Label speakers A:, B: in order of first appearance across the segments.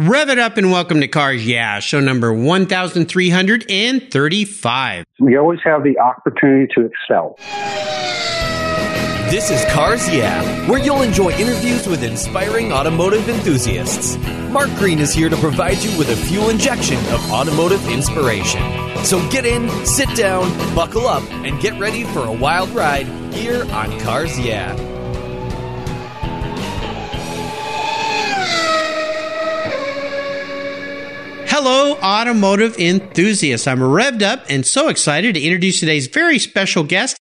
A: Rev it up and welcome to Cars Yeah, show number 1335.
B: We always have the opportunity to excel.
C: This is Cars Yeah, where you'll enjoy interviews with inspiring automotive enthusiasts. Mark Green is here to provide you with a fuel injection of automotive inspiration. So get in, sit down, buckle up, and get ready for a wild ride here on Cars Yeah.
A: Hello, automotive enthusiasts. I'm revved up and so excited to introduce today's very special guest,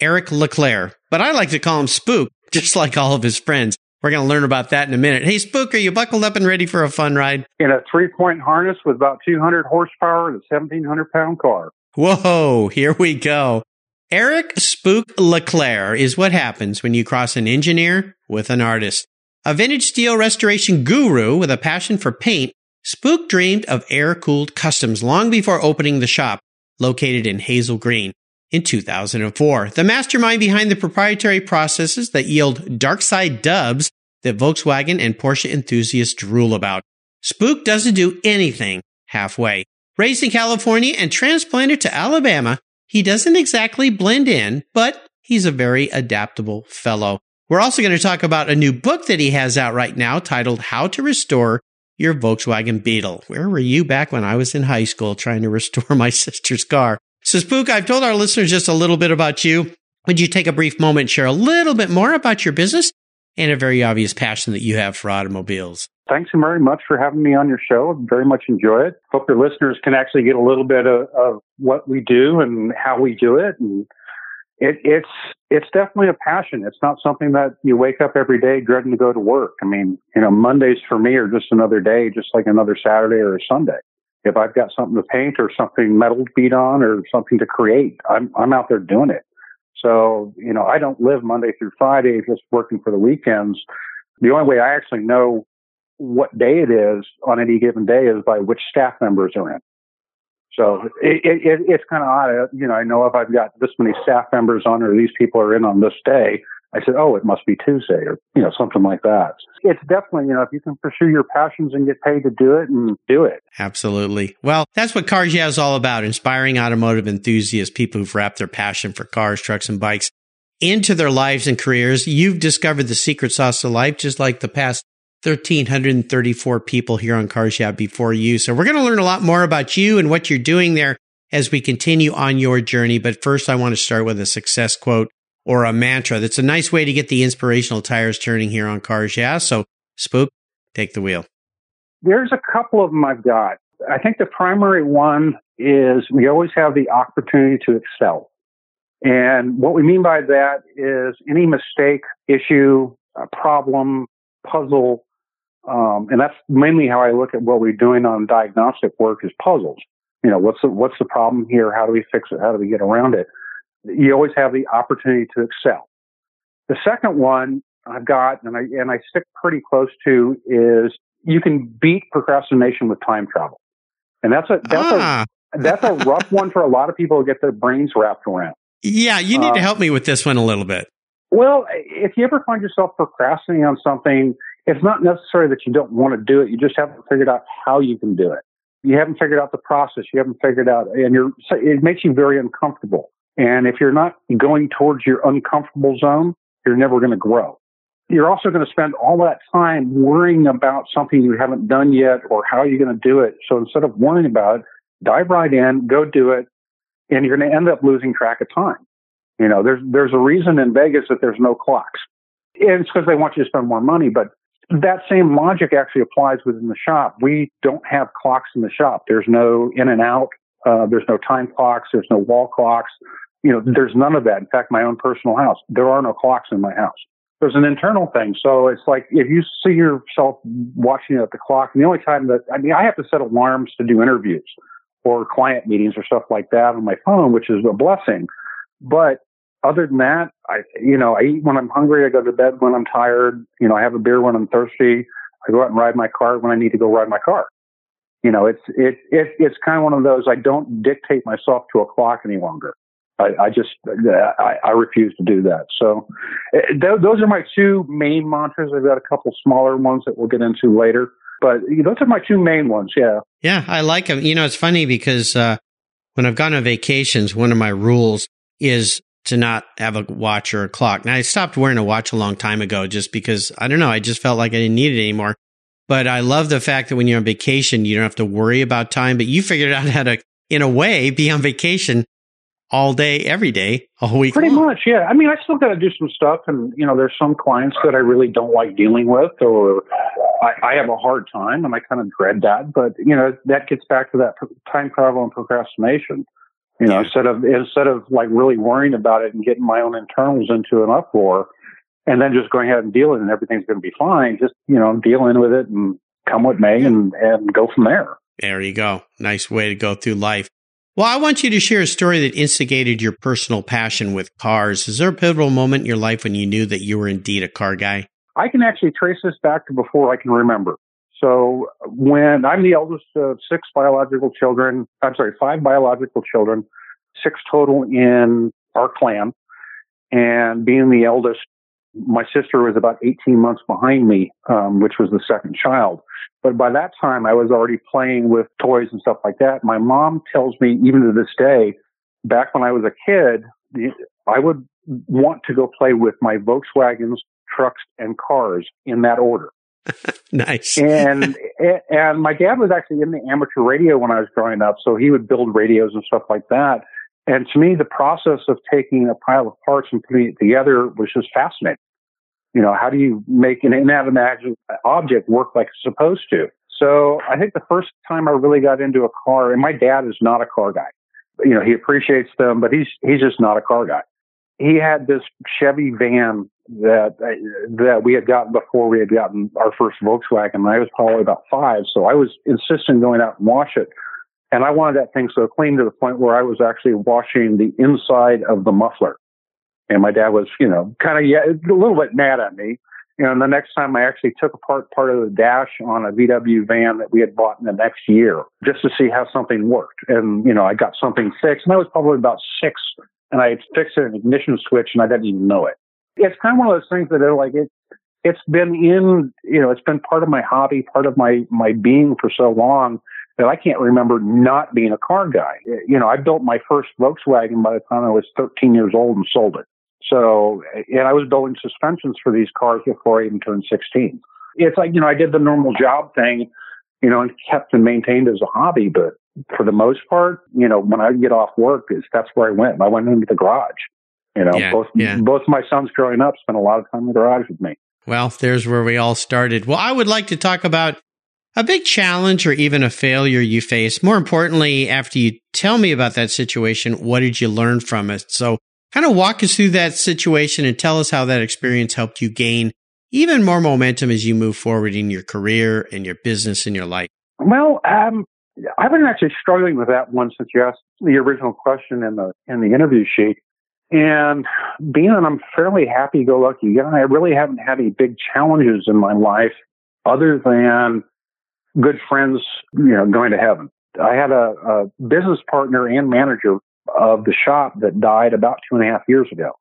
A: Eric LeClaire. But I like to call him Spook, just like all of his friends. We're going to learn about that in a minute. Hey, Spook, are you buckled up and ready for a fun ride?
B: In a three point harness with about 200 horsepower and a 1700 pound car.
A: Whoa, here we go. Eric Spook LeClaire is what happens when you cross an engineer with an artist. A vintage steel restoration guru with a passion for paint Spook dreamed of air cooled customs long before opening the shop, located in Hazel Green, in 2004. The mastermind behind the proprietary processes that yield dark side dubs that Volkswagen and Porsche enthusiasts drool about. Spook doesn't do anything halfway. Raised in California and transplanted to Alabama, he doesn't exactly blend in, but he's a very adaptable fellow. We're also going to talk about a new book that he has out right now titled How to Restore your Volkswagen Beetle. Where were you back when I was in high school trying to restore my sister's car? So, Spook, I've told our listeners just a little bit about you. Would you take a brief moment and share a little bit more about your business and a very obvious passion that you have for automobiles?
B: Thanks very much for having me on your show. I very much enjoy it. Hope your listeners can actually get a little bit of, of what we do and how we do it and it, it's it's definitely a passion. It's not something that you wake up every day dreading to go to work. I mean, you know, Mondays for me are just another day, just like another Saturday or a Sunday. If I've got something to paint or something metal to beat on or something to create, I'm I'm out there doing it. So, you know, I don't live Monday through Friday just working for the weekends. The only way I actually know what day it is on any given day is by which staff members are in. So it, it, it's kind of odd. You know, I know if I've got this many staff members on or these people are in on this day, I said, oh, it must be Tuesday or, you know, something like that. It's definitely, you know, if you can pursue your passions and get paid to do it and do it.
A: Absolutely. Well, that's what Cars Yeah is all about. Inspiring automotive enthusiasts, people who've wrapped their passion for cars, trucks, and bikes into their lives and careers. You've discovered the secret sauce of life, just like the past 1,334 people here on Cars Yeah before you. So we're going to learn a lot more about you and what you're doing there as we continue on your journey. But first, I want to start with a success quote or a mantra. That's a nice way to get the inspirational tires turning here on Cars Yeah. So Spook, take the wheel.
B: There's a couple of them I've got. I think the primary one is we always have the opportunity to excel. And what we mean by that is any mistake, issue, problem, puzzle um, and that's mainly how I look at what we're doing on diagnostic work is puzzles. You know, what's the, what's the problem here? How do we fix it? How do we get around it? You always have the opportunity to excel. The second one I've got, and I, and I stick pretty close to is you can beat procrastination with time travel. And that's a, that's ah. a, that's a rough one for a lot of people to get their brains wrapped around.
A: Yeah. You need uh, to help me with this one a little bit.
B: Well, if you ever find yourself procrastinating on something, it's not necessary that you don't want to do it. You just haven't figured out how you can do it. You haven't figured out the process. You haven't figured out, and you're, it makes you very uncomfortable. And if you're not going towards your uncomfortable zone, you're never going to grow. You're also going to spend all that time worrying about something you haven't done yet or how you're going to do it. So instead of worrying about it, dive right in, go do it, and you're going to end up losing track of time. You know, there's there's a reason in Vegas that there's no clocks. And it's because they want you to spend more money, but that same logic actually applies within the shop. We don't have clocks in the shop. There's no in and out. Uh, there's no time clocks. There's no wall clocks. You know, there's none of that. In fact, my own personal house, there are no clocks in my house. There's an internal thing. So it's like if you see yourself watching at the clock, and the only time that, I mean, I have to set alarms to do interviews or client meetings or stuff like that on my phone, which is a blessing. But other than that, I, you know, I eat when I'm hungry. I go to bed when I'm tired. You know, I have a beer when I'm thirsty. I go out and ride my car when I need to go ride my car. You know, it's, it, it, it's kind of one of those, I don't dictate myself to a clock any longer. I, I just, I, I refuse to do that. So eh, th- those are my two main mantras. I've got a couple smaller ones that we'll get into later. But those are my two main ones. Yeah.
A: Yeah, I like them. You know, it's funny because uh, when I've gone on vacations, one of my rules is to not have a watch or a clock. Now, I stopped wearing a watch a long time ago just because I don't know. I just felt like I didn't need it anymore. But I love the fact that when you're on vacation, you don't have to worry about time, but you figured out how to, in a way, be on vacation all day, every day, all week.
B: Pretty
A: long.
B: much, yeah. I mean, I still got to do some stuff, and you know, there's some clients that I really don't like dealing with, or I, I have a hard time, and I kind of dread that. But you know, that gets back to that time travel and procrastination. You know,
A: Yeah.
B: instead of instead of like really worrying about it and getting my own internals into an uproar, and then just going ahead and dealing, and everything's going to be fine. Just you know, dealing with it and come what may, and and go from there.
A: There you go. Nice way to go through life. Well, I want you to share a story that instigated your personal passion with cars. Is there a pivotal moment in your life when you knew that you were indeed a car guy?
B: I can actually trace this back to before I can remember. So when I'm the eldest of six biological children, I'm sorry, five biological children, six total in our clan. And being the eldest, my sister was about 18 months behind me, um, which was the second child. But by that time, I was already playing with toys and stuff like that. My mom tells me, even to this day, back when I was a kid, I would want to go play with my Volkswagens, trucks, and cars in that order.
A: Nice.
B: And and my dad was actually in the amateur radio when I was growing up, so he would build radios and stuff like that. And to me, the process of taking a pile of parts and putting it together was just fascinating. You know, how do you make an inanimate object work like it's supposed to? So I think the first time I really got into a car, and my dad is not a car guy. You know, he appreciates them, but he's he's just not a car guy. He had this Chevy van that uh, that we had gotten before we had gotten our first Volkswagen. I was probably about five, so I was insisting going out and wash it. And I wanted that thing so clean to the point where I was actually washing the inside of the muffler. And my dad was, you know, kind of yeah, a little bit mad at me. And the next time I actually took apart part of the dash on a VW van that we had bought in the next year just to see how something worked. And, you know, I got something fixed and I was probably about six and I had fixed an ignition switch and I didn't even know it. It's kind of one of those things that are like it, it's been in, you know, it's been part of my hobby, part of my, my being for so long that I can't remember not being a car guy. You know, I built my first Volkswagen by the time I was 13 years old and sold it. So, and I was building suspensions for these cars before I even turned 16. It's like, you know, I did the normal job thing, you know, and kept and maintained as a hobby. But for the most part, you know, when I get off work, is that's where I went. I went into the garage. You know,
A: Yeah,
B: both
A: yeah.
B: both my sons growing up spent a lot of time in the garage with me.
A: Well, there's where we all started. Well, I would like to talk about a big challenge or even a failure you faced. More importantly, after you tell me about that situation, what did you learn from it? So kind of walk us through that situation and tell us how that experience helped you gain even more momentum as you move forward in your career and your business and your life.
B: Well, um, I've been actually struggling with that one since you asked the original question in the in the interview sheet. And being that I'm fairly happy-go-lucky guy, I really haven't had any big challenges in my life other than good friends, you know, going to heaven. I had a, a business partner and manager of the shop that died about two and a half years ago,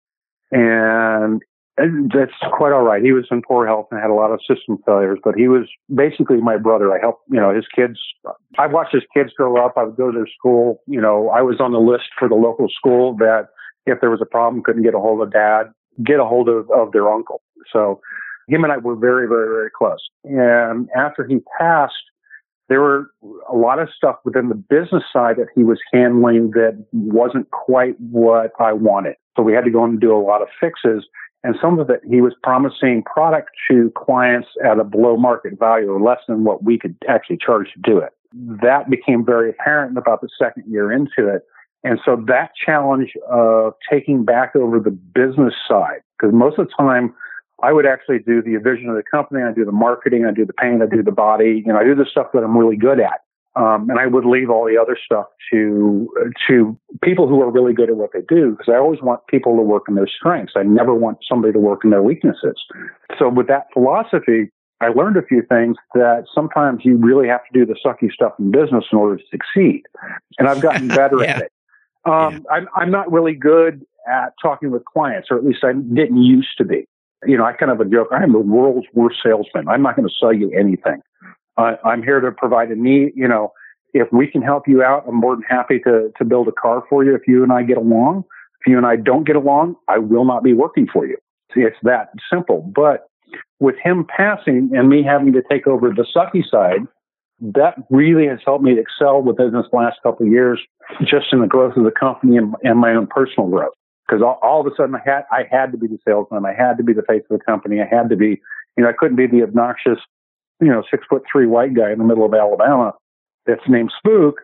B: and that's quite all right. He was in poor health and had a lot of system failures, but he was basically my brother. I helped, you know, his kids. I watched his kids grow up. I would go to their school. You know, I was on the list for the local school that if there was a problem, couldn't get a hold of dad, get a hold of, of their uncle. So him and I were very, very, very close. And after he passed, there were a lot of stuff within the business side that he was handling that wasn't quite what I wanted. So we had to go and do a lot of fixes. And some of it, he was promising product to clients at a below market value or less than what we could actually charge to do it. That became very apparent about the second year into it. And so that challenge of taking back over the business side, because most of the time I would actually do the vision of the company, I do the marketing, I do the paint, I do the body, you know, I do the stuff that I'm really good at. Um, and I would leave all the other stuff to to people who are really good at what they do because I always want people to work in their strengths. I never want somebody to work in their weaknesses. So with that philosophy, I learned a few things that sometimes you really have to do the sucky stuff in business in order to succeed. And I've gotten better
A: Yeah.
B: at it. Um, I'm, I'm not really good at talking with clients, or at least I didn't used to be. You know, I kind of a joke. I am the world's worst salesman. I'm not going to sell you anything. I, I'm here to provide a need. You know, if we can help you out, I'm more than happy to to build a car for you. If you and I get along, if you and I don't get along, I will not be working for you. See, it's that simple. But with him passing and me having to take over the sucky side, that really has helped me excel within this last couple of years, just in the growth of the company and, and my own personal growth. Because all, all, of a sudden, I had I had to be the salesman, I had to be the face of the company, I had to be, you know, I couldn't be the obnoxious, you know, six foot three white guy in the middle of Alabama that's named Spook.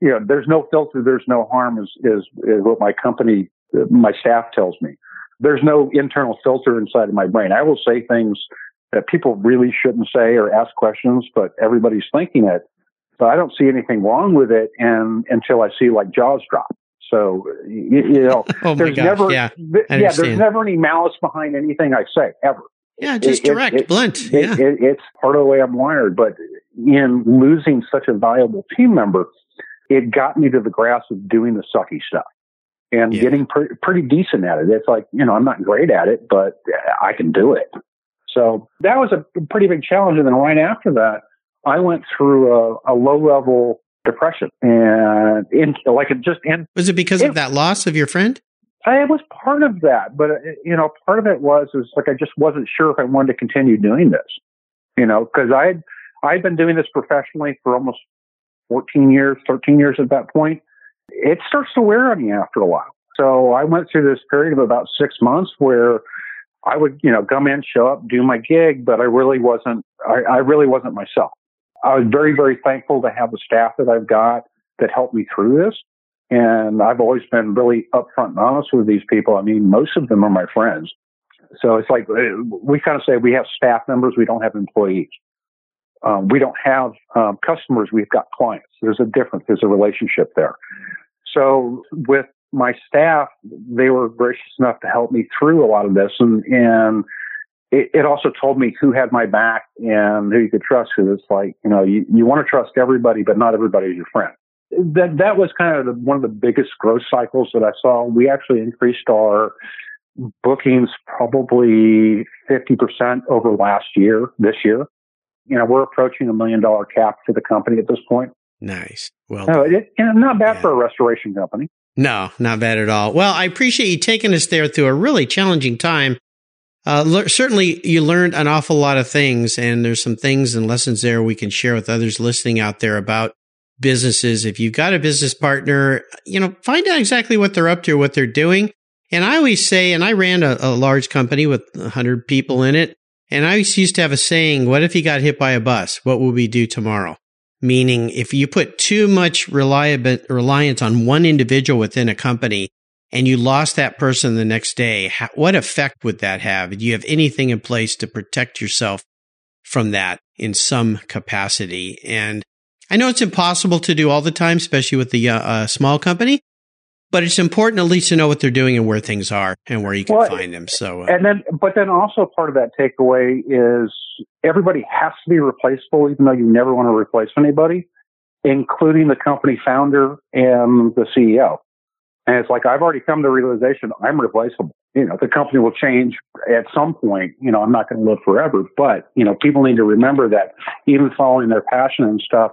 B: You know, there's no filter, there's no harm, is is, is what my company, my staff tells me. There's no internal filter inside of my brain. I will say things that people really shouldn't say or ask questions, but everybody's thinking it. But I don't see anything wrong with it, and until I see like jaws drop. So you, you know,
A: oh
B: there's
A: gosh,
B: never,
A: yeah,
B: yeah, there's never any malice behind anything I say ever.
A: Yeah, just
B: it,
A: direct,
B: it,
A: blunt.
B: It,
A: yeah,
B: it's part of the way I'm wired. But in losing such a valuable team member, it got me to the grasp of doing the sucky stuff and
A: Yeah.
B: getting pre- pretty decent at it. It's like, you know, I'm not great at it, but I can do it. So that was a pretty big challenge. And then right after that, I went through a, a low level depression and in, like it just, and
A: was it because
B: it-
A: of that loss of your friend?
B: I was part of that, but uh, you know, part of it was is like I just wasn't sure if I wanted to continue doing this. You know, because I had I'd been doing this professionally for almost 14 years, 13 years at that point. It starts to wear on you after a while. So I went through this period of about six months where I would, you know, come in, show up, do my gig, but I really wasn't. I, I really wasn't myself. I was very, very thankful to have the staff that I've got that helped me through this. And I've always been really upfront and honest with these people. I mean, most of them are my friends. So it's like uh, we kind of say we have staff members, we don't have employees. Um, we don't have um, customers, we've got clients. There's a difference, there's a relationship there. So with my staff, they were gracious enough to help me through a lot of this. And, and it, it also told me who had my back and who you could trust. Because it's like, you know, you, you want to trust everybody, but not everybody is your friend that that was kind of the, one of the biggest growth cycles that I saw. We actually increased our bookings probably 50% over last year, this year. You know, we're approaching a million dollar cap for the company at this point.
A: Nice. Well,
B: No, it, and not bad
A: Yeah.
B: for a restoration company.
A: No, not bad at all. Well, I appreciate you taking us there through a really challenging time. Uh, le- certainly, you learned an awful lot of things, and there's some things and lessons there we can share with others listening out there about businesses. If you've got a business partner, you know, find out exactly what they're up to, what they're doing. And I always say, and I ran a, a large company with 100 people in it, and I used to have a saying, what if you got hit by a bus? What will we do tomorrow? Meaning, if you put too much reliance on one individual within a company and you lost that person the next day, how, what effect would that have? Do you have anything in place to protect yourself from that in some capacity? And I know it's impossible to do all the time, especially with the uh, uh, small company, but it's important at least to know what they're doing and where things are and where you can
B: Well,
A: find them. So, uh,
B: And then, but then also part of that takeaway is everybody has to be replaceable, even though you never want to replace anybody, including the company founder and the CEO. And it's like, I've already come to the realization I'm replaceable. You know, the company will change at some point. You know, I'm not going to live forever, but, you know, people need to remember that even following their passion and stuff,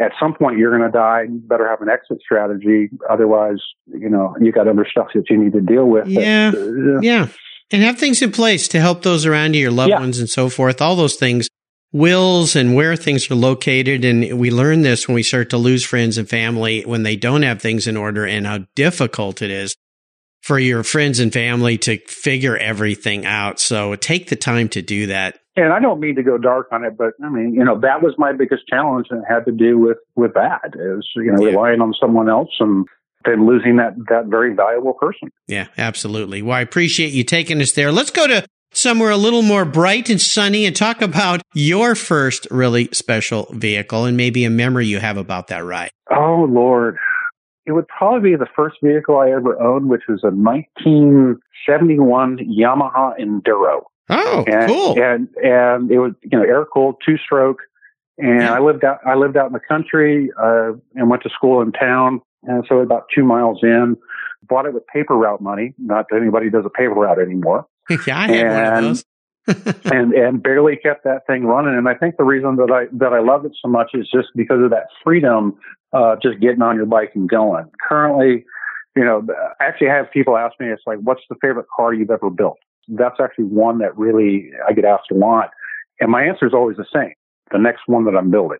B: at some point you're going to die. You better have an exit strategy. Otherwise, you know, you got other stuff that you need to deal with. that,
A: Yeah.
B: uh,
A: Yeah. And have things in place to help those around you, your loved
B: Yeah.
A: ones and so forth, all those things, wills and where things are located. And we learn this when we start to lose friends and family when they don't have things in order and how difficult it is for your friends and family to figure everything out. So take the time to do that.
B: And I don't mean to go dark on it, but I mean, you know, that was my biggest challenge and it had to do with, with that is, you know,
A: Yeah.
B: relying on someone else and then losing that, that very valuable person.
A: Yeah, absolutely. Well, I appreciate you taking us there. Let's go to somewhere a little more bright and sunny and talk about your first really special vehicle and maybe a memory you have about that ride.
B: Oh Lord. It would probably be the first vehicle I ever owned, which was a 1971 Yamaha Enduro.
A: Oh,
B: and,
A: cool.
B: And and it was you know air cooled two stroke. And
A: Yeah.
B: I lived out I lived out in the country uh, and went to school in town. And so about two miles in, bought it with paper route money. Not that anybody does a paper route anymore.
A: yeah, I had one of
B: and-
A: those.
B: and and barely kept that thing running. And I think the reason that I that I love it so much is just because of that freedom, uh, just getting on your bike and going. Currently, you know, I actually have people ask me, it's like, what's the favorite car you've ever built? That's actually one that really I get asked a lot, and my answer is always the same: the next one that I'm building.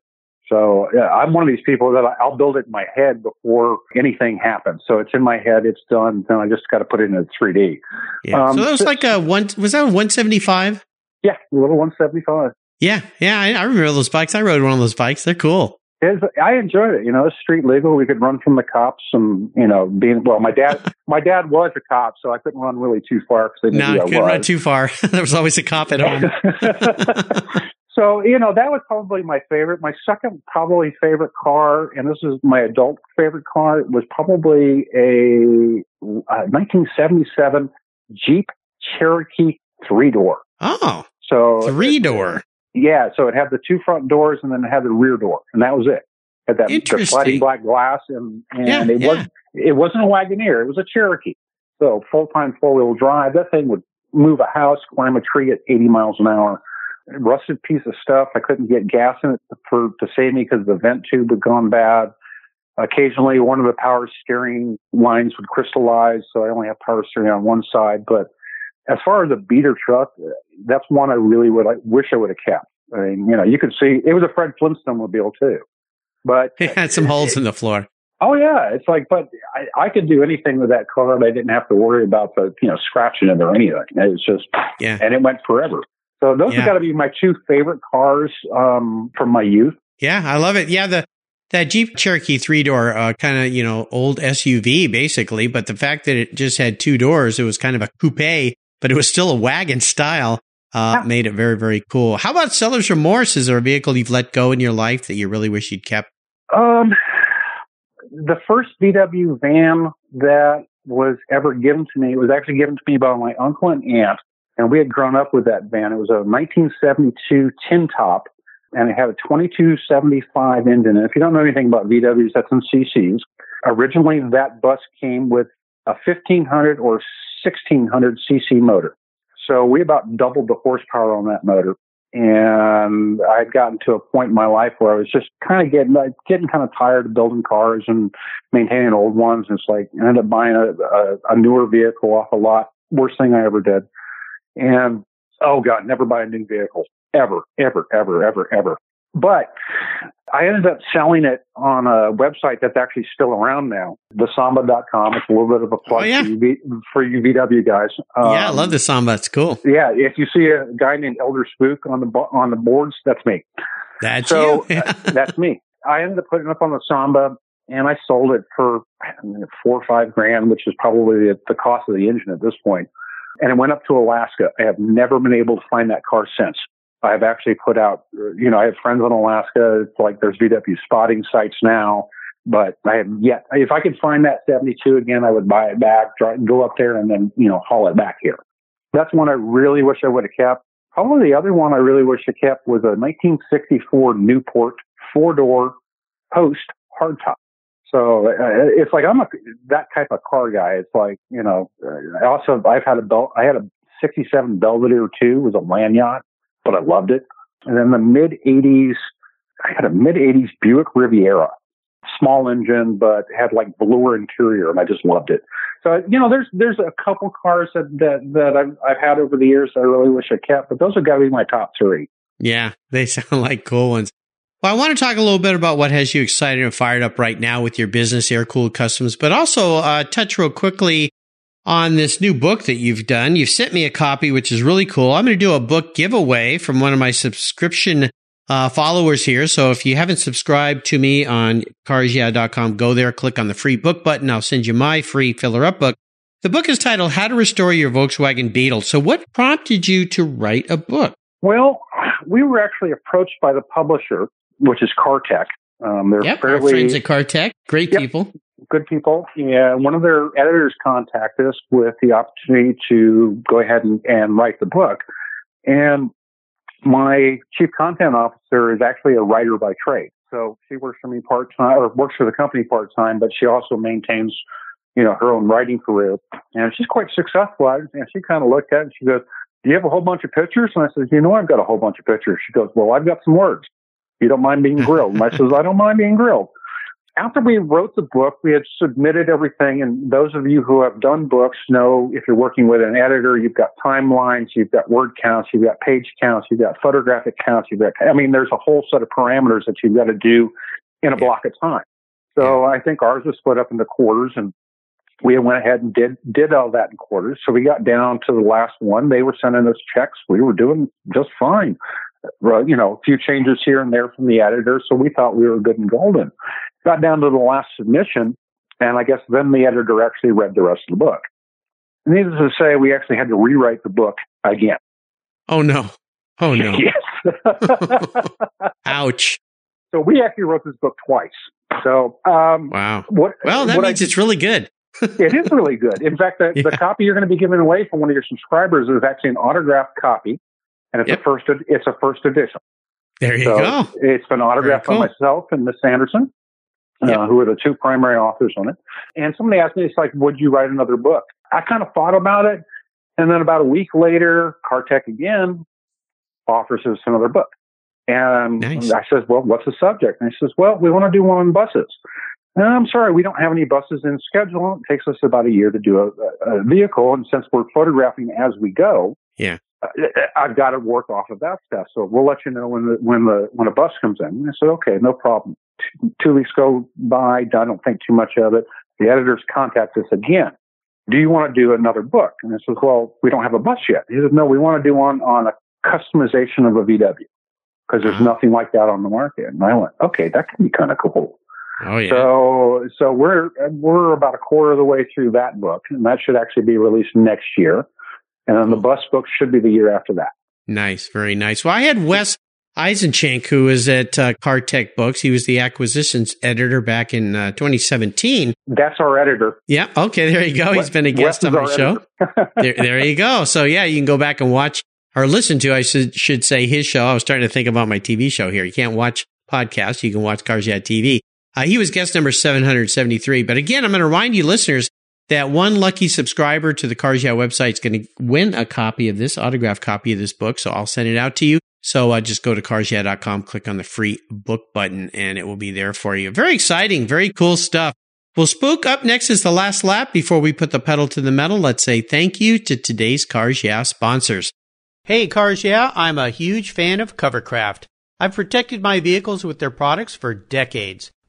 B: So yeah, I'm one of these people that I'll build it in my head before anything happens. So it's in my head, it's done. Then I just got to put it in 3D.
A: Yeah. Um, so that was like a one. Was that a 175?
B: Yeah, a little 175.
A: Yeah, yeah. I, I remember those bikes. I rode one of those bikes. They're cool.
B: I enjoyed it. You know, it's street legal. We could run from the cops, and you know, being well, my dad, my dad was a cop, so I couldn't run really too far because they
A: no,
B: I
A: couldn't
B: was.
A: run too far. there was always a cop at home.
B: So, you know, that was probably my favorite. My second probably favorite car, and this is my adult favorite car, was probably a, uh, a 1977 Jeep Cherokee three door.
A: Oh.
B: So
A: three door.
B: Yeah. So it had the two front doors and then it had the rear door. And that was it. It had that the sliding black glass and, and
A: yeah,
B: it
A: yeah.
B: was it wasn't a Wagoneer, it was a Cherokee. So full time four wheel drive. That thing would move a house, climb a tree at 80 miles an hour rusted piece of stuff. I couldn't get gas in it for to save me because the vent tube had gone bad. Occasionally, one of the power steering lines would crystallize, so I only have power steering on one side. But as far as a beater truck, that's one I really would I wish I would have kept. I mean, you know, you could see it was a Fred Flintstone mobile too, but
A: it had some holes in the floor.
B: Oh yeah, it's like, but I, I could do anything with that car, and I didn't have to worry about the you know scratching it or anything. It's just,
A: yeah,
B: and it went forever. So those
A: Yeah.
B: have got to be my two favorite cars um, from my youth.
A: Yeah, I love it. Yeah, the that Jeep Cherokee three door, uh, kind of you know old SUV basically, but the fact that it just had two doors, it was kind of a coupe, but it was still a wagon style. Uh,
B: Yeah.
A: made it very very cool. How about seller's remorse? Is there a vehicle you've let go in your life that you really wish you'd kept?
B: Um, the first VW van that was ever given to me was actually given to me by my uncle and aunt, and we had grown up with that van. It was a 1972 tin top, and it had a 2275 engine. And if you don't know anything about VWs, that's in CCs. Originally, that bus came with a 1500 or 1600 cc motor. So we about doubled the horsepower on that motor. And I had gotten to a point in my life where I was just kind of getting getting kind of tired of building cars and maintaining old ones. And it's like I ended up buying a, a, a newer vehicle off a lot. Worst thing I ever did. And oh god, never buy a new vehicle ever, ever, ever, ever, ever. But I ended up selling it on a website that's actually still around now, thesamba.com. It's a little bit of a plug
A: Oh, yeah.
B: for, you, for you VW guys.
A: yeah, I
B: Um,
A: love the Samba. It's cool.
B: yeah, if you see a guy named Elder Spook on the on the boards, that's me.
A: That's
B: So
A: you.
B: uh, that's me. I ended up putting it up on the Samba, and I sold it for know, four or five grand, which is probably the, the cost of the engine at this point. And it went up to Alaska. I have never been able to find that car since. I've actually put out, you know, I have friends in Alaska. It's like there's VW spotting sites now, but I have yet. If I could find that 72 again, I would buy it back, drive, go up there, and then you know haul it back here. That's one I really wish I would have kept. Probably the other one I really wish I kept was a 1964 Newport four door post hardtop. So uh, it's like I'm a that type of car guy. It's like you know. Uh, I also I've had a belt, I had a '67 Belvedere too. Was a land yacht, but I loved it. And then the mid '80s, I had a mid '80s Buick Riviera, small engine, but had like bluer interior, and I just loved it. So you know, there's there's a couple cars that that, that I've I've had over the years that I really wish I kept, but those have got to be my top three.
A: Yeah, they sound like cool ones. Well, I want to talk a little bit about what has you excited and fired up right now with your business, Air Cooled Customs, but also uh, touch real quickly on this new book that you've done. You've sent me a copy, which is really cool. I'm going to do a book giveaway from one of my subscription uh, followers here. So if you haven't subscribed to me on carsyeah.com, go there, click on the free book button. I'll send you my free filler up book. The book is titled How to Restore Your Volkswagen Beetle. So what prompted you to write a book?
B: Well, we were actually approached by the publisher, which is CarTech. Um, they're
A: Yep, our friends at CarTech, great
B: Yep.
A: people.
B: Good people. And one of their editors contacted us with the opportunity to go ahead and, and write the book. And my chief content officer is actually a writer by trade. So she works for me part time or works for the company part time, but she also maintains, you know, her own writing career. And she's quite successful. And she kind of looked at it and she goes, Do you have a whole bunch of pictures? And I said, You know, I've got a whole bunch of pictures. She goes, Well, I've got some words. You don't mind being grilled? And I says, I don't mind being grilled. After we wrote the book, we had submitted everything. And those of you who have done books know if you're working with an editor, you've got timelines, you've got word counts, you've got page counts, you've got photographic counts, you've got, I mean, there's a whole set of parameters that you've got to do in a block of time. So I think ours was split up into quarters and we went ahead and did did all that in quarters. So we got down to the last one. They were sending us checks. We were doing just fine. Uh, you know, a few changes here and there from the editor. So we thought we were good and golden. Got down to the last submission, and I guess then the editor actually read the rest of the book. Needless to say, we actually had to rewrite the book again.
A: Oh no! Oh no!
B: yes.
A: Ouch!
B: So we actually wrote this book twice. So um,
A: wow.
B: What?
A: Well, that
B: what
A: means
B: I,
A: it's really good.
B: it is really good. In fact, the,
A: Yeah.
B: the copy you're going to be giving away from one of your subscribers is actually an autographed copy, and it's
A: Yep.
B: a first. It's a first edition.
A: There you
B: so
A: go.
B: It's been autographed
A: Very
B: by myself and Miss Anderson,
A: Yep.
B: uh, who are the two primary authors on it. And somebody asked me, "It's like, would you write another book?" I kind of thought about it, and then about a week later, Cartech again offers us another book. And
A: Nice.
B: I says, "Well, what's the subject?" And he says, "Well, we want to do one on buses." And I'm sorry, we don't have any buses in schedule. It takes us about a year to do a, a vehicle, and since we're photographing as we go,
A: Yeah.
B: Uh, I've got to work off of that stuff. So we'll let you know when the when the when a bus comes in. And I said, okay, no problem. Two, two weeks go by. I don't think too much of it. The editors contact us again. Do you want to do another book? And I said, well, we don't have a bus yet. He said, no, we want to do one on a customization of a VW because there's
A: Uh-huh.
B: nothing like that on the market. And I went, okay, that can be kind of cool.
A: Oh yeah.
B: So, so we're we're about a quarter of the way through that book, and that should actually be released next year. And then the bus book should be the year after that.
A: Nice, very nice. Well, I had Wes Eisenschenk, who was at uh, Cartech Books. He was the acquisitions editor back in uh, 2017.
B: That's our editor.
A: Yeah. Okay. There you go. He's been a guest
B: Wes
A: on my show. there, there you go. So yeah, you can go back and watch or listen to, I should, should say his show. I was starting to think about my TV show here. You can't watch podcasts. You can watch Cars Yeah TV. Uh, he was guest number 773. But again, I'm going to remind you listeners that one lucky subscriber to the Cars Yeah website is going to win a copy of this autographed copy of this book. So I'll send it out to you. So uh, just go to carsyeah.com, click on the free book button and it will be there for you. Very exciting. Very cool stuff. Well, Spook, up next is the last lap before we put the pedal to the metal. Let's say thank you to today's Cars Yeah sponsors. Hey, Cars Yeah, I'm a huge fan of Covercraft. I've protected my vehicles with their products for decades.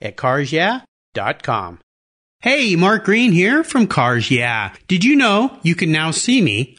A: at carsyeah.com. Hey, Mark Green here from Cars Yeah. Did you know you can now see me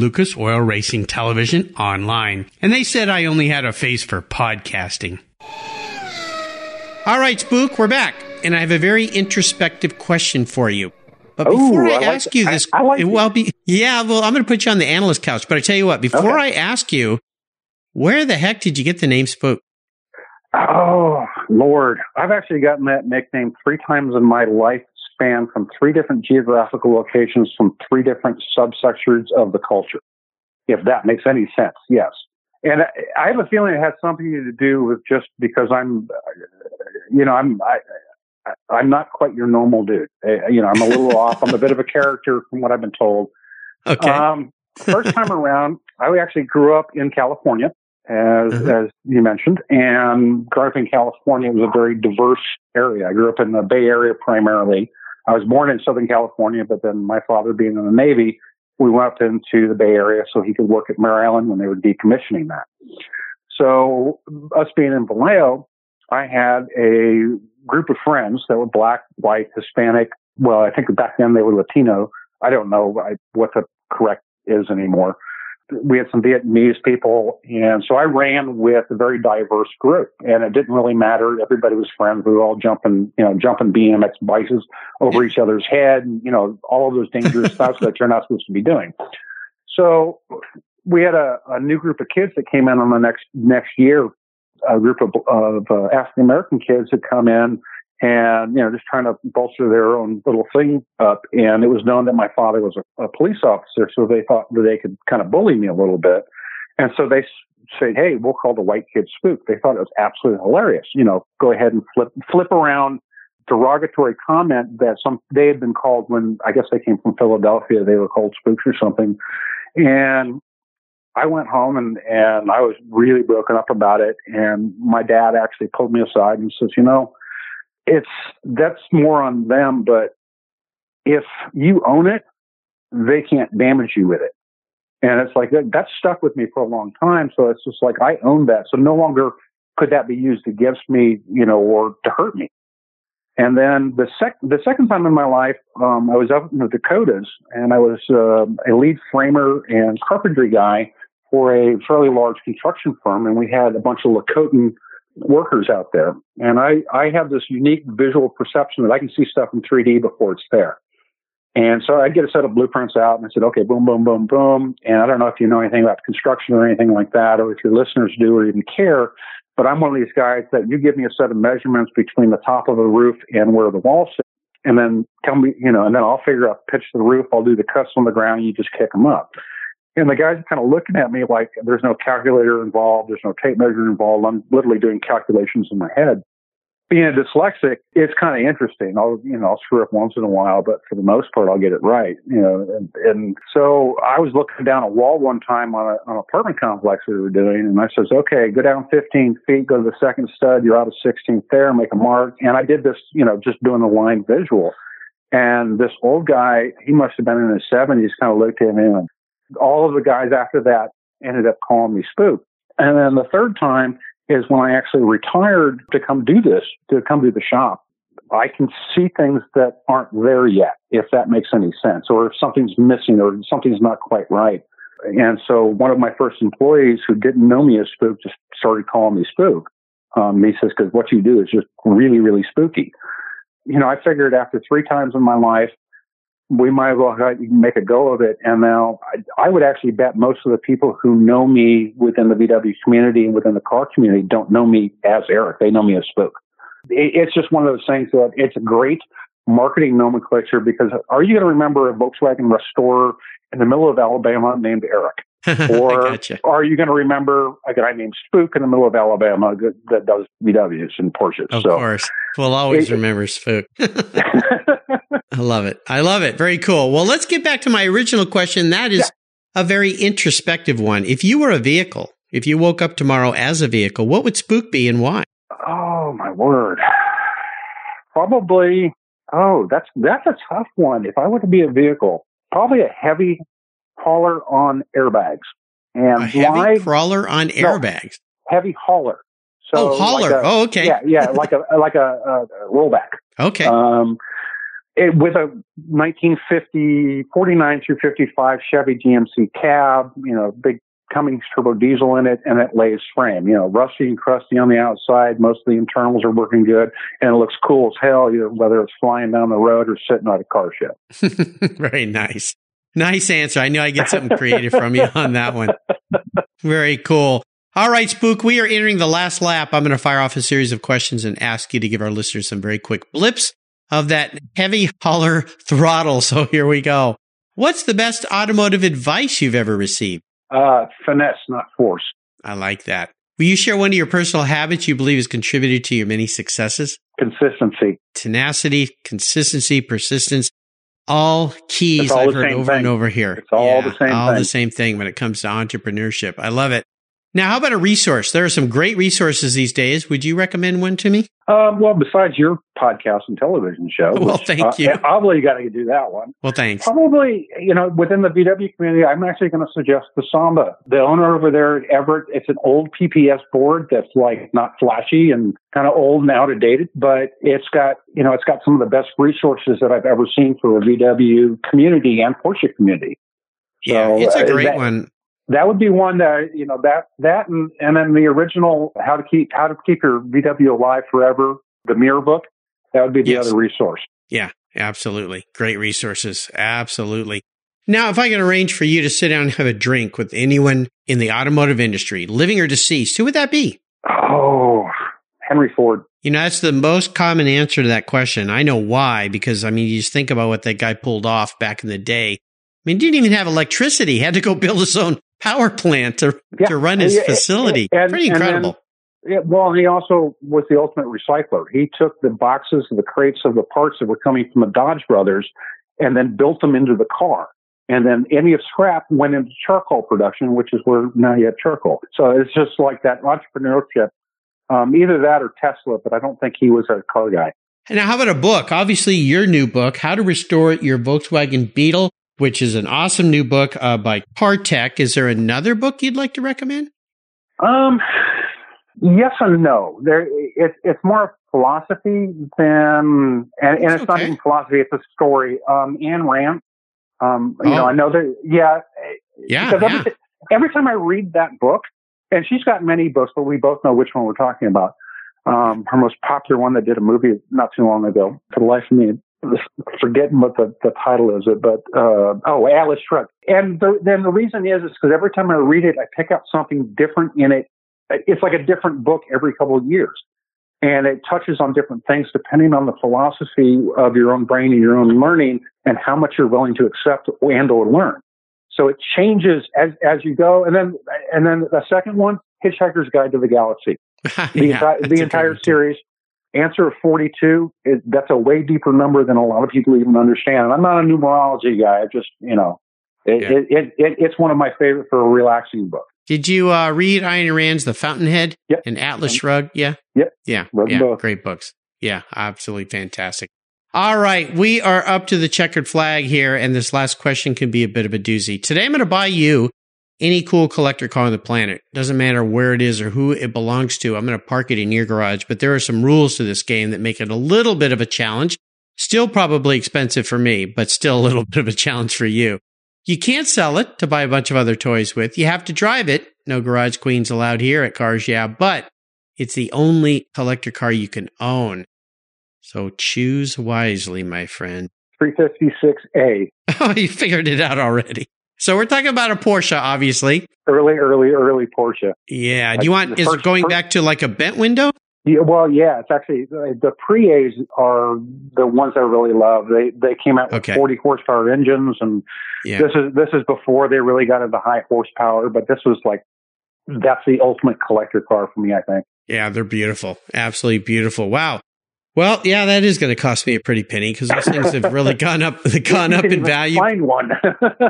A: Lucas Oil Racing Television online, and they said I only had a face for podcasting. All right, Spook, we're back, and I have a very introspective question for you. But before
B: Ooh,
A: I,
B: I like
A: ask
B: it.
A: you this,
B: I like
A: well, be, yeah, well, I'm going to put you on the analyst couch. But I tell you what, before I ask you, where the heck did you get the name Spook?
B: Oh, Lord. I've actually gotten that nickname three times in my lifespan from three different geographical locations from three different subsectors of the culture. If that makes any sense, yes. And I- have a feeling it has something to do with just because I'm, you know, I'm, I, I'm not quite your normal dude. Uh, You know, I'm a little off. I'm a bit of a character from what I've been told.
A: Okay.
B: Um, first time around, I actually grew up in California, as
A: Uh-huh.
B: as you mentioned, and growing up in California was a very diverse area. I grew up in the Bay Area primarily. I was born in Southern California, but then my father being in the Navy, we went up into the Bay Area so he could work at Mare Island when they were decommissioning that. So us being in Vallejo, I had a group of friends that were black, white, Hispanic. Well, I think back then they were Latino. I don't know what the correct is anymore. We had some Vietnamese people, and so I ran with a very diverse group, and it didn't really matter. Everybody was friends. We were all jumping, you know, jumping BMX bikes over each other's head, and you know, all of those dangerous stuff that you're not supposed to be doing. So we had a, a new group of kids that came in on the next next year. A group of, of uh, African American kids had come in and you know just trying to bolster their own little thing up. And it was known that my father was a, a police officer, so they thought that they could kind of bully me a little bit. And so they said, "Hey, we'll call the white kid spook." They thought it was absolutely hilarious. You know, go ahead and flip flip around derogatory comment that some they had been called when I guess they came from Philadelphia. They were called spooks or something, and I went home and, and I was really broken up about it. And my dad actually pulled me aside and says, you know, it's, that's more on them, but if you own it, they can't damage you with it. And it's like, that, that stuck with me for a long time. So it's just like, I own that. So no longer could that be used against me, you know, or to hurt me. And then the sec the second time in my life, um, I was up in the Dakotas and I was uh, a lead framer and carpentry guy for a fairly large construction firm, and we had a bunch of Lakotan workers out there. And I I have this unique visual perception that I can see stuff in 3D before it's there. And so I'd get a set of blueprints out and I said, okay, boom, boom, boom, boom. And I don't know if you know anything about construction or anything like that, or if your listeners do or even care, but I'm one of these guys that you give me a set of measurements between the top of the roof and where the wall sits, and then tell me, you know, and then I'll figure out pitch the roof. I'll do the cuts on the ground. You just kick them up. And the guys are kind of looking at me like there's no calculator involved. There's no tape measure involved. I'm literally doing calculations in my head. Being a dyslexic, it's kind of interesting. I'll, you know, I'll screw up once in a while, but for the most part, I'll get it right. You know, and, and so I was looking down a wall one time on, a, on an apartment complex we were doing, and I says, "Okay, go down 15 feet, go to the second stud. You're out of 16th there. Make a mark." And I did this, you know, just doing the line visual. And this old guy, he must have been in his 70s, kind of looked at me, and all of the guys after that ended up calling me spook. And then the third time is when I actually retired to come do this, to come do the shop. I can see things that aren't there yet, if that makes any sense, or if something's missing or something's not quite right. And so one of my first employees who didn't know me as Spook just started calling me Spook. Um, he says, because what you do is just really, really spooky. You know, I figured after three times in my life, we might as well make a go of it. And now I, would actually bet most of the people who know me within the VW community and within the car community don't know me as Eric. They know me as Spook. It, it's just one of those things that it's a great marketing nomenclature because are you going to remember a Volkswagen restorer in the middle of Alabama named Eric? Or
A: gotcha.
B: are you going to remember a guy named Spook in the middle of Alabama that, does VWs and Porsches?
A: Of
B: so,
A: course. We'll always
B: It-
A: remember Spook. I love it. I love it. Very cool. Well, let's get back to my original question. That is a very introspective one. If you were a vehicle, if you woke up tomorrow as a vehicle, what would Spook be and why?
B: Oh my word. Probably. Oh, that's that's a tough one. If I were to be a vehicle, probably a heavy hauler on airbags. And
A: A heavy
B: why
A: crawler on airbags.
B: heavy hauler?
A: oh, hauler.
B: Like a-
A: oh, okay.
B: Yeah, yeah, like a like a, a rollback.
A: Okay.
B: Um, it, with a 1950 49 through 55 Chevy GMC cab, you know, big Cummins turbo diesel in it, and it lays frame. You know, rusty and crusty on the outside. Most of the internals are working good, and it looks cool as hell. You know, whether it's flying down the road or sitting on a car show.
A: Very nice, nice answer. I knew I get something creative from you on that one. Very cool. All right, Spook, we are entering the last lap. I'm going to fire off a series of questions and ask you to give our listeners some very quick blips of that heavy holler throttle. So here we go. What's the best automotive advice you've ever received?
B: Uh, finesse, not force.
A: I like that. Will you share one of your personal habits you believe has contributed to your many successes?
B: Consistency.
A: Tenacity, consistency, persistence, all keys all I've heard over
B: thing.
A: and over here.
B: It's all yeah, the same
A: all
B: thing.
A: the same thing when it comes to entrepreneurship. I love it. Now, how about a resource? There are some great resources these days. Would you recommend one to me?
B: Um, well, besides your podcast and television show.
A: Well,
B: which,
A: thank
B: uh,
A: you.
B: Obviously, you got to do that one.
A: Well, thanks.
B: Probably, you know, within the VW community, I'm actually going to suggest the Samba. The owner over there at Everett, it's an old BBS board that's like not flashy and kind of old and out of dated, but it's got, you know, it's got some of the best resources that I've ever seen for a VW community and Porsche community.
A: Yeah, it's a
B: uh,
A: great
B: that-
A: one.
B: That would be one that you know that that and, and then the original how to keep how to keep your VW alive forever the Muir book that would be the
A: Yes.
B: other resource.
A: Yeah, absolutely. Great resources. Absolutely. Now, if I could arrange for you to sit down and have a drink with anyone in the automotive industry, living or deceased, who would that be?
B: Oh, Henry Ford.
A: You know, that's the most common answer to that question. I know why, because I mean, you just think about what that guy pulled off back in the day. I mean, he didn't even have electricity. Had to go build his own power plant to,
B: Yeah.
A: to run his facility.
B: and-
A: Pretty
B: and then-
A: incredible.
B: Yeah, well, he also was the ultimate recycler. He took the boxes, of the crates of the parts that were coming from the Dodge brothers, and then built them into the car. And then any of scrap went into charcoal production, which is where now you have charcoal. So it's just like that entrepreneurship. Um, either that or Tesla, but I don't think he was a car guy.
A: And now, how about a book? Obviously, your new book, How to Restore Your Volkswagen Beetle, which is an awesome new book uh, by CarTech. Is there another book you'd like to recommend?
B: Um, yes and no. There, it's it's more philosophy than, and, and it's not even philosophy. It's a story. Um, Ayn Rand. Um, you
A: Oh.
B: know, I know that. Yeah,
A: Yeah,
B: because
A: yeah.
B: every, every time I read that book, and she's got many books, but we both know which one we're talking about. Um, her most popular one that did a movie not too long ago. For the life of me, forgetting what the, the title is, it, but uh, oh, Atlas Shrugged. And the, then the reason is is because every time I read it, I pick up something different in it. It's like a different book every couple of years, and it touches on different things depending on the philosophy of your own brain and your own learning, and how much you're willing to accept and or learn. So it changes as as you go. And then and then the second one, Hitchhiker's Guide to the Galaxy. The,
A: Yeah,
B: enti- the entire series. Answer of 42, is, that's a way deeper number than a lot of people even understand. And I'm not a numerology guy. I just, you know, it,
A: Yeah.
B: it, it, it, it's one of my favorite for a relaxing book.
A: Did you uh, read Ayn Rand's The Fountainhead
B: Yep.
A: and Atlas Shrugged? Yeah.
B: Yep.
A: Yeah.
B: Read
A: yeah.
B: both.
A: Great books. Yeah. Absolutely fantastic. All right. We are up to the checkered flag here, and this last question can be a bit of a doozy. Today, I'm going to buy you any cool collector car on the planet. Doesn't matter where it is or who it belongs to. I'm going to park it in your garage, but there are some rules to this game that make it a little bit of a challenge. Still probably expensive for me, but still a little bit of a challenge for you. You can't sell it to buy a bunch of other toys with. You have to drive it. No garage queens allowed here at Cars Yeah, but it's the only collector car you can own. So choose wisely, my friend.
B: 356A.
A: Oh, you figured it out already. So we're talking about a Porsche, obviously.
B: Early, early, early Porsche.
A: Yeah. Do you want, is it
B: first-
A: going
B: first-
A: back to like a bent window?
B: Yeah, well, yeah, it's actually uh, the, the pre-A's are the ones I really love. They they came out with
A: Okay.
B: 40 horsepower engines, and
A: Yeah.
B: this is this is before they really got into high horsepower. But this was like that's the ultimate collector car for me. I think.
A: Yeah, they're beautiful. Absolutely beautiful. Wow. Well, yeah, that is going to cost me a pretty penny because those things have really gone up, gone up in value.
B: Find one.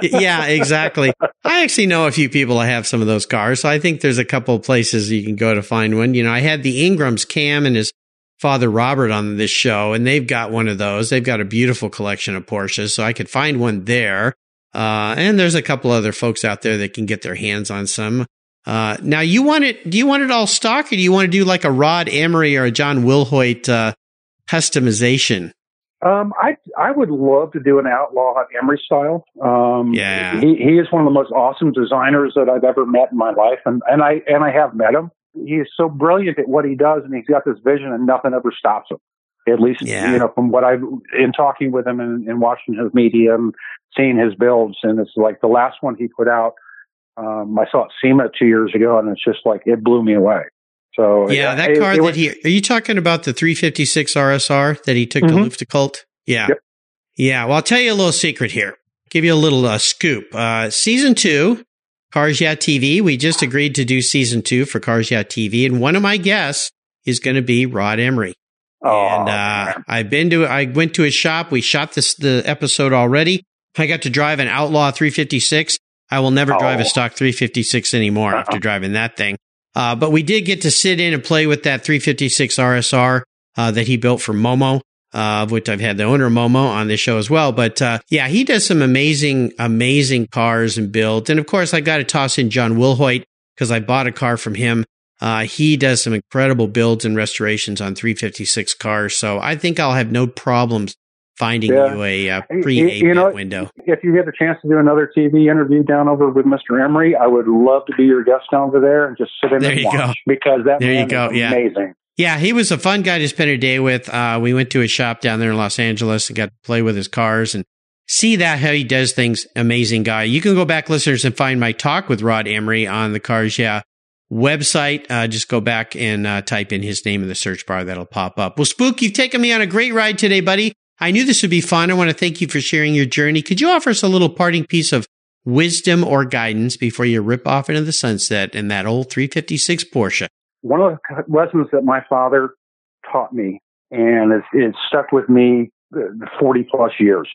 A: yeah, exactly. I actually know a few people that have some of those cars. So I think there's a couple of places you can go to find one. You know, I had the Ingrams Cam and his father Robert on this show, and they've got one of those. They've got a beautiful collection of Porsches, so I could find one there. Uh, and there's a couple other folks out there that can get their hands on some. Uh, now you want it, do you want it all stock or do you want to do like a Rod Emery or a John Willhoit, uh, customization?
B: Um, I I would love to do an outlaw Emery style. Um,
A: Yeah.
B: he he is one of the most awesome designers that I've ever met in my life, and and I and I have met him. He is so brilliant at what he does, and he's got this vision, and nothing ever stops him. At least
A: Yeah.
B: you know from what I've in talking with him and, and watching his media and seeing his builds, and it's like the last one he put out. Um, I saw it SEMA two years ago, and it's just like it blew me away. So
A: Yeah, that car that
B: was-
A: he are you talking about the 356 RSR that he took
B: Mhm.
A: to Luft Cult? Yeah.
B: Yep.
A: Yeah, well I'll tell you a little secret here. Give you a little uh, scoop. Uh, season 2 Cars Yeah TV, we just agreed to do season 2 for Cars Yeah TV and one of my guests is going to be Rod Emery.
B: Oh,
A: and uh, I've been to I went to his shop. We shot this the episode already. I got to drive an Outlaw 356. I will never drive a
B: Oh.
A: stock 356 anymore after driving that thing. Uh, but we did get to sit in and play with that 356 RSR uh, that he built for Momo, uh, which I've had the owner Momo on this show as well. But uh, yeah, he does some amazing, amazing cars and builds. And of course, I got to toss in John Willhoit because I bought a car from him. Uh, he does some incredible builds and restorations on 356 cars. So I think I'll have no problems finding
B: Yeah.
A: you a uh, pre
B: you know,
A: window.
B: if you get a chance to do another TV interview down over with Mr. Emery, I would love to be your guest down over there and just sit in
A: There
B: and
A: you
B: watch
A: go.
B: because that
A: There you go, yeah.
B: amazing.
A: Yeah, he was a fun guy to spend a day with. Uh, we went to his shop down there in Los Angeles and got to play with his cars and see that how he does things. Amazing guy. You can go back, listeners, and find my talk with Rod Emery on the Cars Yeah website. Uh, just go back and uh, type in his name in the search bar. That'll pop up. Well, Spook, you've taken me on a great ride today, buddy. I knew this would be fun. I want to thank you for sharing your journey. Could you offer us a little parting piece of wisdom or guidance before you rip off into the sunset in that old 356 Porsche?
B: One of the lessons that my father taught me, and it's, it's stuck with me uh, 40 plus years.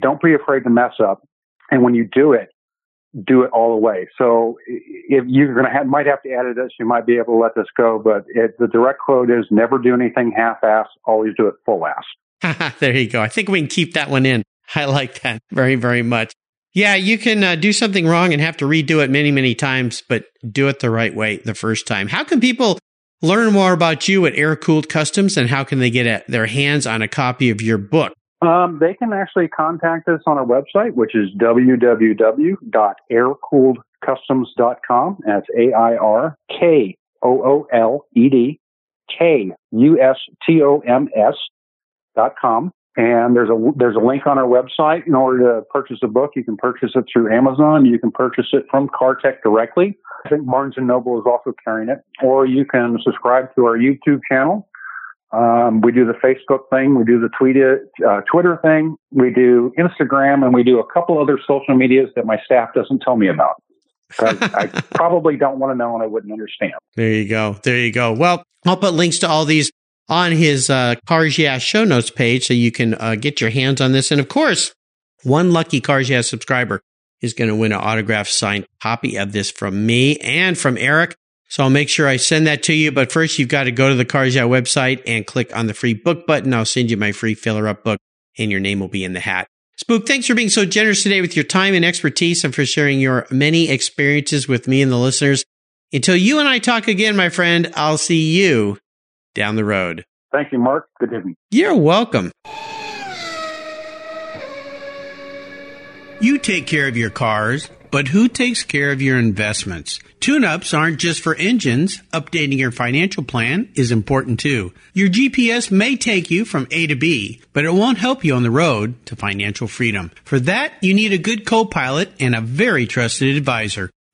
B: Don't be afraid to mess up. And when you do it, do it all the way. So if you're going to have, might have to edit this, you might be able to let this go, but it, the direct quote is never do anything half-ass, always do it full-ass.
A: there you go. I think we can keep that one in. I like that very, very much. Yeah, you can uh, do something wrong and have to redo it many, many times, but do it the right way the first time. How can people learn more about you at Airkooled Kustoms and how can they get their hands on a copy of your book?
B: Um, they can actually contact us on our website, which is www.airkooledkustoms.com. That's A I R K O O L E D K U S T O M S dot com. And there's a there's a link on our website. In order to purchase a book, you can purchase it through Amazon. You can purchase it from CarTech directly. I think Barnes and Noble is also carrying it, or you can subscribe to our YouTube channel. Um, we do the Facebook thing, we do the tweet uh, Twitter thing, we do Instagram, and we do a couple other social medias that my staff doesn't tell me about I probably don't want to know and I wouldn't understand.
A: There you go. There you go. Well, I'll put links to all these on his uh, Cars Yeah show notes page so you can uh, get your hands on this. And of course, one lucky Cars Yeah subscriber is going to win an autograph signed copy of this from me and from Eric. So I'll make sure I send that to you. But first, you've got to go to the Cars Yeah website and click on the free book button. I'll send you my free filler up book and your name will be in the hat. Spook, thanks for being so generous today with your time and expertise and for sharing your many experiences with me and the listeners. Until you and I talk again, my friend, I'll see you down the road.
B: Thank you, Mark. Good evening.
A: You're welcome. You take care of your cars, but who takes care of your investments? Tune ups aren't just for engines. Updating your financial plan is important too. Your GPS may take you from A to B, but it won't help you on the road to financial freedom. For that, you need a good co pilot and a very trusted advisor.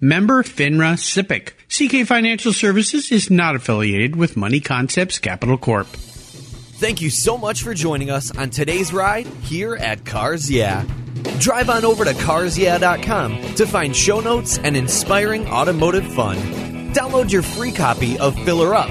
A: Member FINRA SIPC. CK Financial Services is not affiliated with Money Concepts Capital Corp.
C: Thank you so much for joining us on today's ride here at Cars Yeah. Drive on over to carsyeah.com to find show notes and inspiring automotive fun. Download your free copy of Filler Up